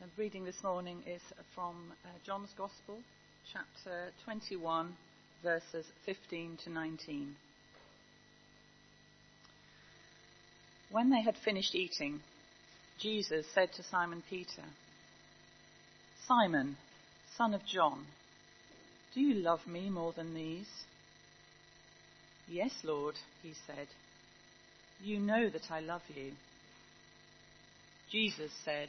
The reading this morning is from uh, John's Gospel, chapter 21, verses 15 to 19. When they had finished eating, Jesus said to Simon Peter, Simon, son of John, do you love me more than these? Yes, Lord, he said. You know that I love you. Jesus said,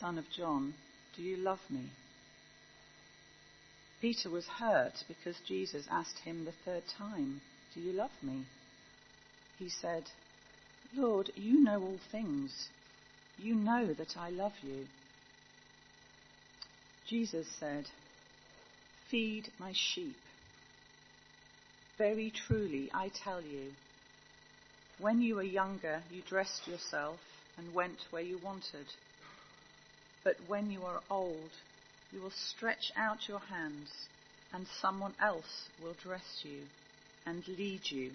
son of John, do you love me? Peter was hurt because Jesus asked him the third time, Do you love me? He said, Lord, you know all things. You know that I love you. Jesus said, Feed my sheep. Very truly, I tell you, when you were younger, you dressed yourself and went where you wanted. But when you are old, you will stretch out your hands, and someone else will dress you and lead you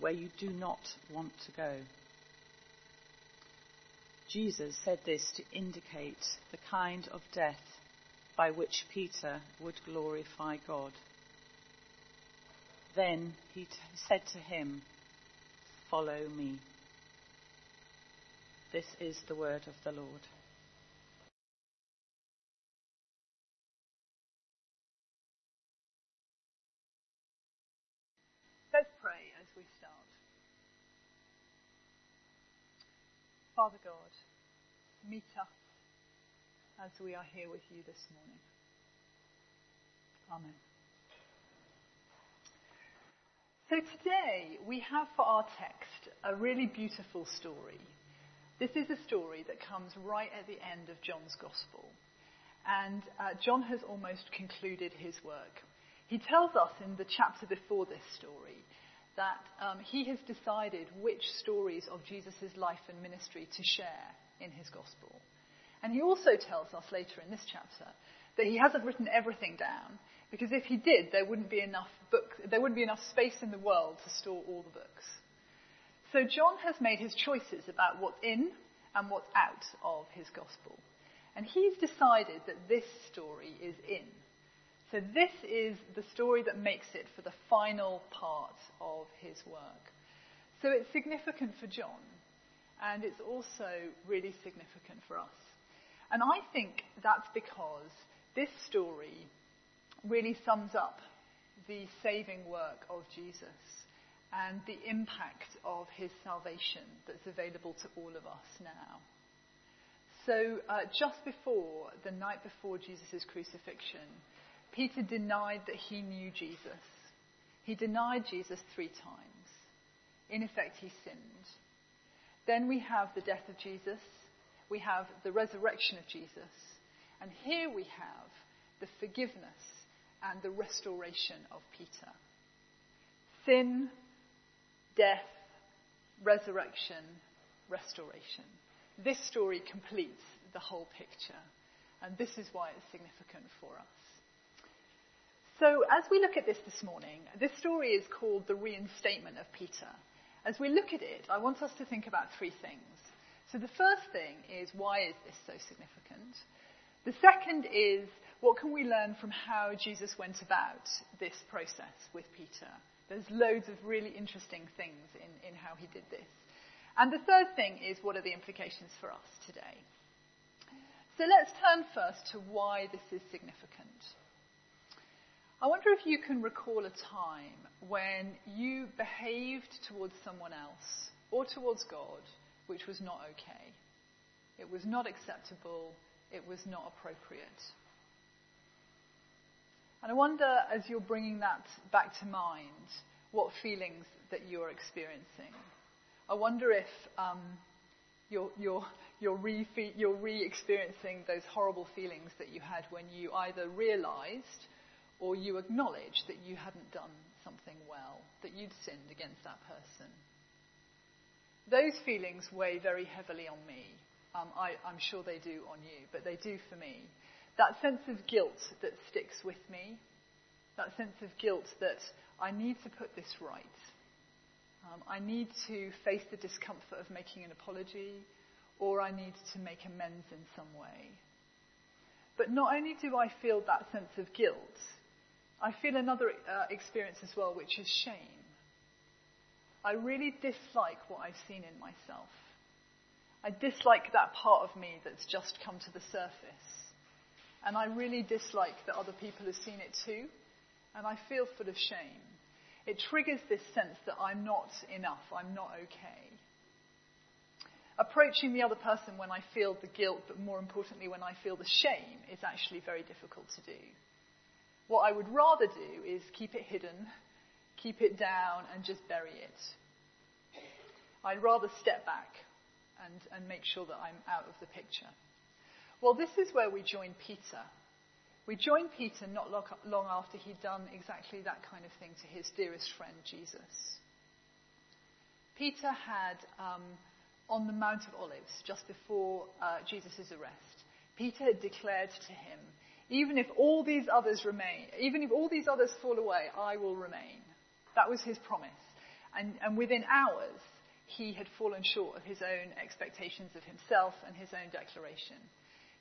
where you do not want to go. Jesus said this to indicate the kind of death by which Peter would glorify God. Then he t- said to him, Follow me. This is the word of the Lord. Let's pray as we start. Father God, meet us as we are here with you this morning. Amen. So today we have for our text a really beautiful story. This is a story that comes right at the end of John's Gospel. And uh, John has almost concluded his work. He tells us in the chapter before this story that um, he has decided which stories of Jesus' life and ministry to share in his Gospel. And he also tells us later in this chapter that he hasn't written everything down because if he did, there wouldn't be enough book, there wouldn't be enough space in the world to store all the books. So John has made his choices about what's in and what's out of his gospel. And he's decided that this story is in. So this is the story that makes it for the final part of his work. So it's significant for John, and it's also really significant for us. And I think that's because this story really sums up the saving work of Jesus and the impact of his salvation that's available to all of us now. So, uh, just before, the night before Jesus' crucifixion, Peter denied that he knew Jesus. He denied Jesus three times. In effect, he sinned. Then we have the death of Jesus, we have the resurrection of Jesus, and here we have the forgiveness and the restoration of Peter. Sin, death, resurrection, restoration. This story completes the whole picture, and this is why it's significant for us. So, as we look at this this morning, this story is called the reinstatement of Peter. As we look at it, I want us to think about three things. So, the first thing is why is this so significant? The second is what can we learn from how Jesus went about this process with Peter? There's loads of really interesting things in, in how he did this. And the third thing is what are the implications for us today? So let's turn first to why this is significant. I wonder if you can recall a time when you behaved towards someone else or towards God which was not okay. It was not acceptable. It was not appropriate. And I wonder, as you're bringing that back to mind, what feelings that you're experiencing. I wonder if um, you're, you're, you're, re- you're re-experiencing those horrible feelings that you had when you either realized or you acknowledge that you hadn't done something well, that you'd sinned against that person. Those feelings weigh very heavily on me. Um, I, I'm sure they do on you, but they do for me. That sense of guilt that sticks with me, that sense of guilt that I need to put this right. Um, I need to face the discomfort of making an apology, or I need to make amends in some way. But not only do I feel that sense of guilt, I feel another uh, experience as well, which is shame. I really dislike what I've seen in myself. I dislike that part of me that's just come to the surface. And I really dislike that other people have seen it too. And I feel full of shame. It triggers this sense that I'm not enough, I'm not okay. Approaching the other person when I feel the guilt, but more importantly, when I feel the shame, is actually very difficult to do. What I would rather do is keep it hidden, keep it down, and just bury it. I'd rather step back and, and make sure that I'm out of the picture. Well, this is where we join Peter. We join Peter not long after he'd done exactly that kind of thing to his dearest friend, Jesus. Peter had, um, on the Mount of Olives, just before uh, Jesus' arrest, Peter had declared to him, even if all these others remain, even if all these others fall away, I will remain. That was his promise. And, and within hours, he had fallen short of his own expectations of himself and his own declaration.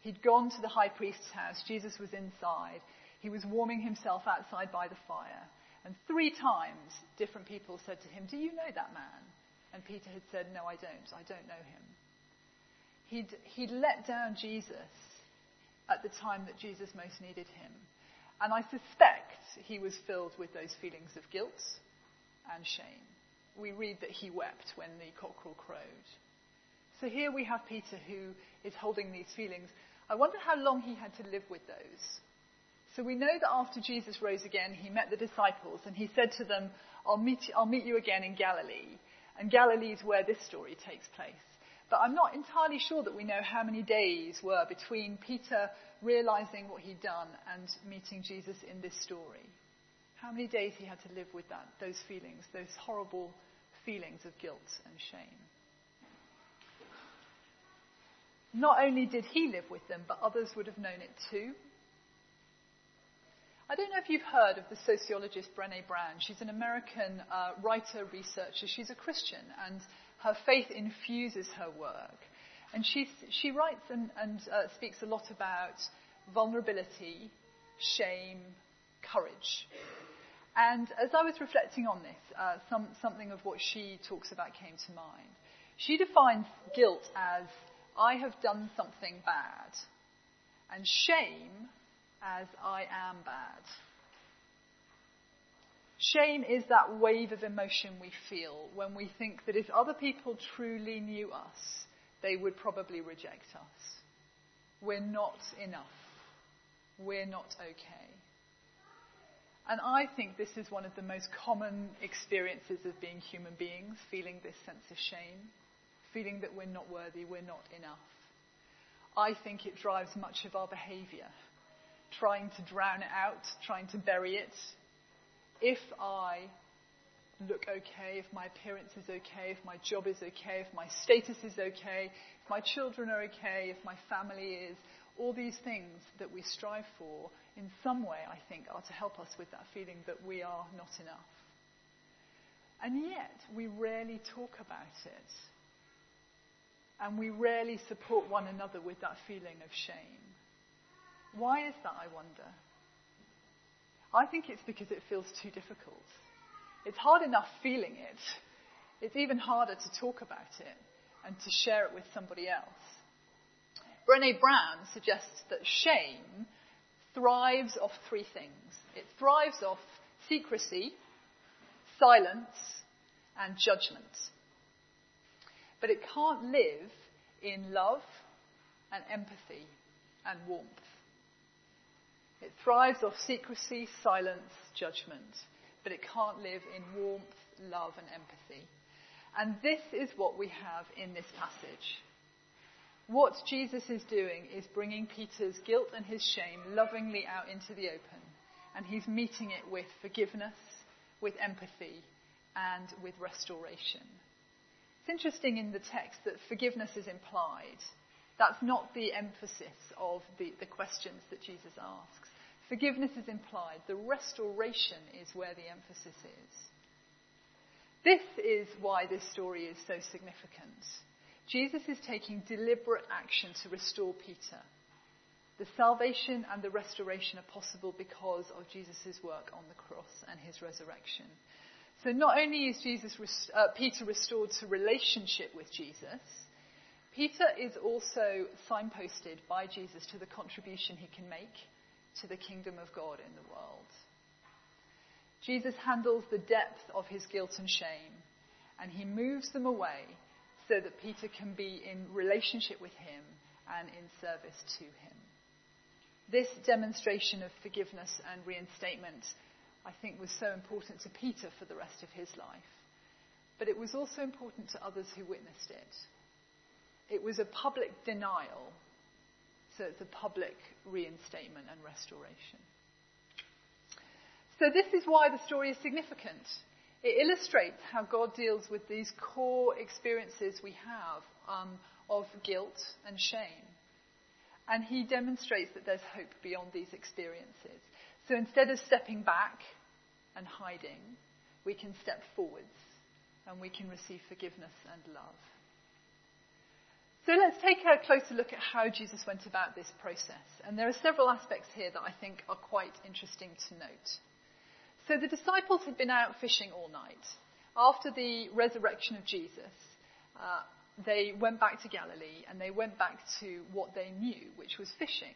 He'd gone to the high priest's house. Jesus was inside. He was warming himself outside by the fire. And three times, different people said to him, Do you know that man? And Peter had said, No, I don't. I don't know him. He'd, he'd let down Jesus at the time that Jesus most needed him. And I suspect he was filled with those feelings of guilt and shame. We read that he wept when the cockerel crowed. So here we have Peter who is holding these feelings. I wonder how long he had to live with those. So we know that after Jesus rose again, he met the disciples and he said to them, I'll meet, I'll meet you again in Galilee. And Galilee is where this story takes place. But I'm not entirely sure that we know how many days were between Peter realizing what he'd done and meeting Jesus in this story. How many days he had to live with that, those feelings, those horrible feelings of guilt and shame. Not only did he live with them, but others would have known it too. I don't know if you've heard of the sociologist Brene Brown. She's an American uh, writer, researcher. She's a Christian, and her faith infuses her work. And she, she writes and, and uh, speaks a lot about vulnerability, shame, courage. And as I was reflecting on this, uh, some, something of what she talks about came to mind. She defines guilt as I have done something bad, and shame as I am bad. Shame is that wave of emotion we feel when we think that if other people truly knew us, they would probably reject us. We're not enough. We're not okay. And I think this is one of the most common experiences of being human beings, feeling this sense of shame, feeling that we're not worthy, we're not enough. I think it drives much of our behavior, trying to drown it out, trying to bury it. If I look okay, if my appearance is okay, if my job is okay, if my status is okay, if my children are okay, if my family is, all these things that we strive for in some way, I think, are to help us with that feeling that we are not enough. And yet, we rarely talk about it. And we rarely support one another with that feeling of shame. Why is that, I wonder? I think it's because it feels too difficult. It's hard enough feeling it. It's even harder to talk about it and to share it with somebody else. Brene Brown suggests that shame thrives off three things. It thrives off secrecy, silence, and judgment. But it can't live in love and empathy and warmth. It thrives off secrecy, silence, judgment, but it can't live in warmth, love, and empathy. And this is what we have in this passage. What Jesus is doing is bringing Peter's guilt and his shame lovingly out into the open, and he's meeting it with forgiveness, with empathy, and with restoration. It's interesting in the text that forgiveness is implied. That's not the emphasis of the, the questions that Jesus asks. Forgiveness is implied. The restoration is where the emphasis is. This is why this story is so significant. Jesus is taking deliberate action to restore Peter. The salvation and the restoration are possible because of Jesus' work on the cross and his resurrection. So not only is Jesus, uh, Peter restored to relationship with Jesus, Peter is also signposted by Jesus to the contribution he can make to the kingdom of God in the world. Jesus handles the depth of his guilt and shame, and he moves them away so that Peter can be in relationship with him and in service to him. This demonstration of forgiveness and reinstatement, I think, was so important to Peter for the rest of his life. But it was also important to others who witnessed it. It was a public denial, so it's a public reinstatement and restoration. So, this is why the story is significant. It illustrates how God deals with these core experiences we have um, of guilt and shame. And he demonstrates that there's hope beyond these experiences. So instead of stepping back and hiding, we can step forwards and we can receive forgiveness and love. So let's take a closer look at how Jesus went about this process. And there are several aspects here that I think are quite interesting to note. So the disciples had been out fishing all night. After the resurrection of Jesus, uh, they went back to Galilee and they went back to what they knew, which was fishing.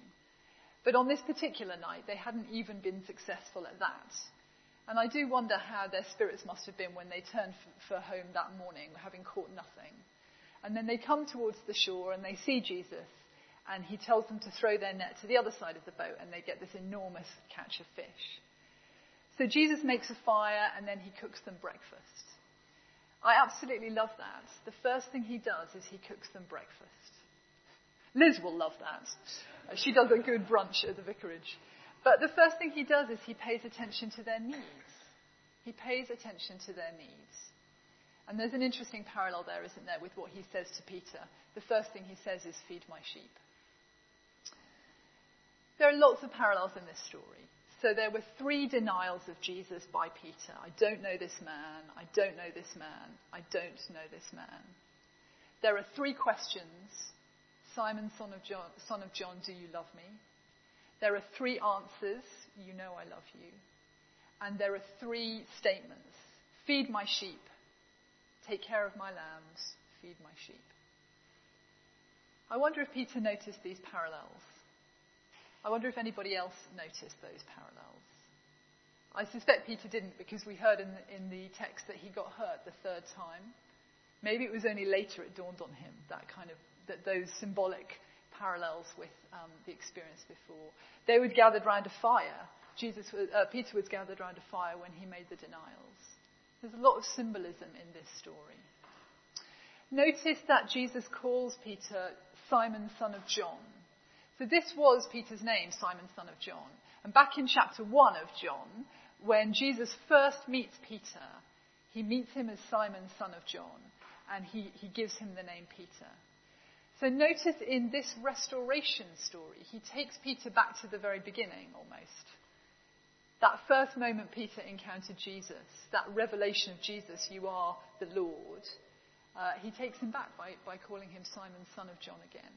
But on this particular night, they hadn't even been successful at that. And I do wonder how their spirits must have been when they turned for home that morning, having caught nothing. And then they come towards the shore and they see Jesus, and he tells them to throw their net to the other side of the boat, and they get this enormous catch of fish. So Jesus makes a fire and then he cooks them breakfast. I absolutely love that. The first thing he does is he cooks them breakfast. Liz will love that. She does a good brunch at the vicarage. But the first thing he does is he pays attention to their needs. He pays attention to their needs. And there's an interesting parallel there, isn't there, with what he says to Peter. The first thing he says is, Feed my sheep. There are lots of parallels in this story. So there were three denials of Jesus by Peter. I don't know this man. I don't know this man. I don't know this man. There are three questions. Simon, son of John, son of John do you love me? There are three answers. You know I love you. And there are three statements. Feed my sheep. Take care of my lambs. Feed my sheep. I wonder if Peter noticed these parallels. I wonder if anybody else noticed those parallels. I suspect Peter didn't because we heard in the, in the text that he got hurt the third time. Maybe it was only later it dawned on him that kind of that those symbolic parallels with um, the experience before. They were gathered round a fire. Jesus, was, uh, Peter was gathered round a fire when he made the denials. There's a lot of symbolism in this story. Notice that Jesus calls Peter Simon, son of John. So this was Peter's name, Simon, son of John. And back in chapter 1 of John, when Jesus first meets Peter, he meets him as Simon, son of John, and he, he gives him the name Peter. So notice in this restoration story, he takes Peter back to the very beginning almost. That first moment Peter encountered Jesus, that revelation of Jesus, you are the Lord, uh, he takes him back by, by calling him Simon, son of John again.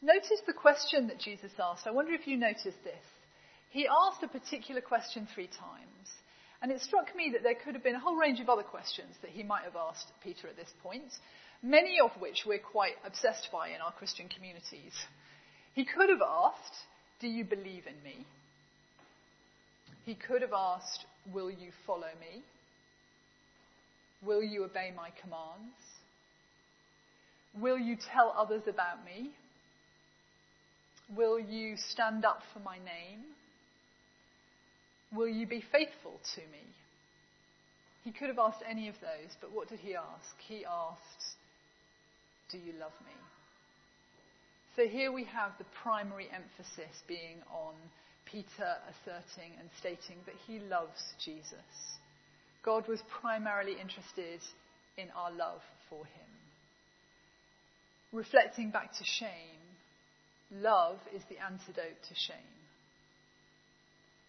Notice the question that Jesus asked. I wonder if you noticed this. He asked a particular question three times. And it struck me that there could have been a whole range of other questions that he might have asked Peter at this point, many of which we're quite obsessed by in our Christian communities. He could have asked, Do you believe in me? He could have asked, Will you follow me? Will you obey my commands? Will you tell others about me? Will you stand up for my name? Will you be faithful to me? He could have asked any of those, but what did he ask? He asked, do you love me? So here we have the primary emphasis being on Peter asserting and stating that he loves Jesus. God was primarily interested in our love for him. Reflecting back to shame, love is the antidote to shame.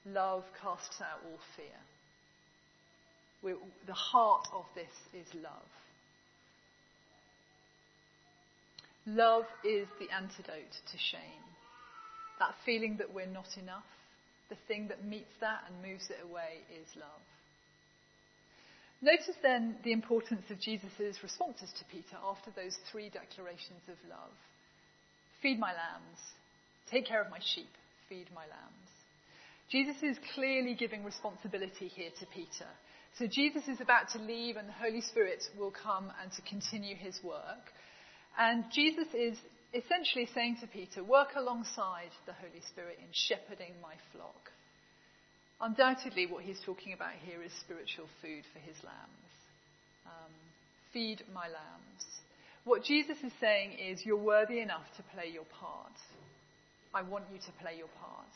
Love casts out all fear. We're, the heart of this is love. Love is the antidote to shame. That feeling that we're not enough, the thing that meets that and moves it away is love. Notice then the importance of Jesus' responses to Peter after those three declarations of love. Feed my lambs. Take care of my sheep. Feed my lambs. Jesus is clearly giving responsibility here to Peter. So Jesus is about to leave and the Holy Spirit will come and to continue his work. And Jesus is essentially saying to Peter, work alongside the Holy Spirit in shepherding my flock. Undoubtedly, what he's talking about here is spiritual food for his lambs. Um, feed my lambs. What Jesus is saying is, you're worthy enough to play your part. I want you to play your part.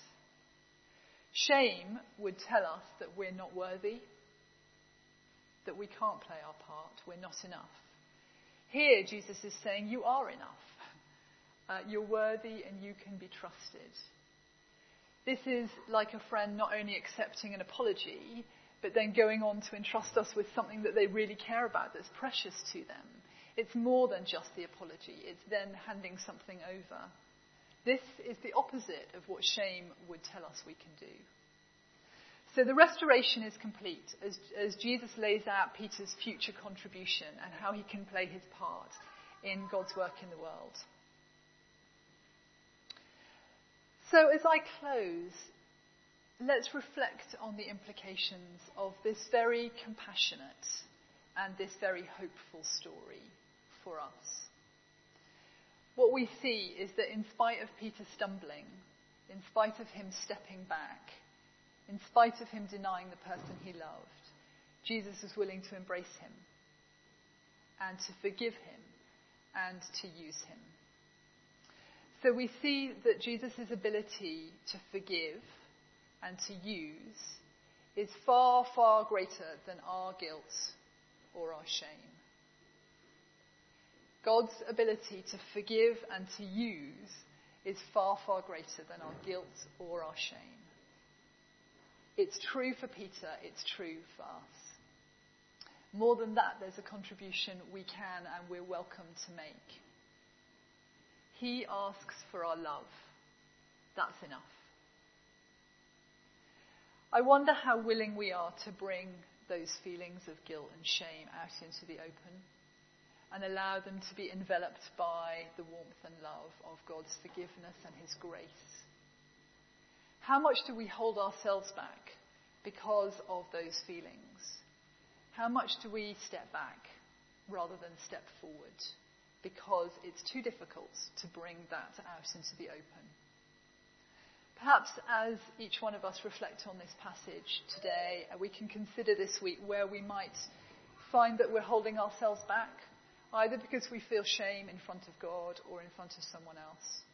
Shame would tell us that we're not worthy, that we can't play our part, we're not enough. Here, Jesus is saying, You are enough. Uh, you're worthy and you can be trusted. This is like a friend not only accepting an apology, but then going on to entrust us with something that they really care about that's precious to them. It's more than just the apology, it's then handing something over. This is the opposite of what shame would tell us we can do. So the restoration is complete as, as Jesus lays out Peter's future contribution and how he can play his part in God's work in the world. So as I close, let's reflect on the implications of this very compassionate and this very hopeful story for us. What we see is that in spite of Peter stumbling, in spite of him stepping back, in spite of him denying the person he loved, Jesus was willing to embrace him and to forgive him and to use him. So we see that Jesus' ability to forgive and to use is far, far greater than our guilt or our shame. God's ability to forgive and to use is far, far greater than our guilt or our shame. It's true for Peter, it's true for us. More than that, there's a contribution we can and we're welcome to make. He asks for our love. That's enough. I wonder how willing we are to bring those feelings of guilt and shame out into the open and allow them to be enveloped by the warmth and love of God's forgiveness and His grace. How much do we hold ourselves back because of those feelings? How much do we step back rather than step forward? Because it's too difficult to bring that out into the open. Perhaps as each one of us reflect on this passage today, uh, we can consider this week where we might find that we're holding ourselves back, either because we feel shame in front of God or in front of someone else.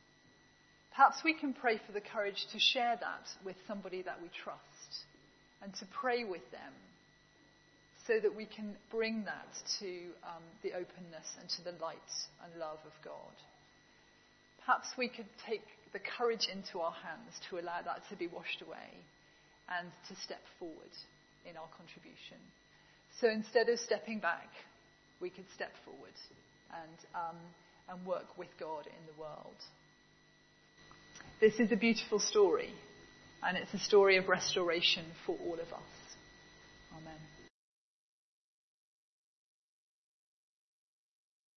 Perhaps we can pray for the courage to share that with somebody that we trust and to pray with them so that we can bring that to um, the openness and to the light and love of God. Perhaps we could take the courage into our hands to allow that to be washed away and to step forward in our contribution. So instead of stepping back, we could step forward and, um, and work with God in the world. This is a beautiful story, and it's a story of restoration for all of us.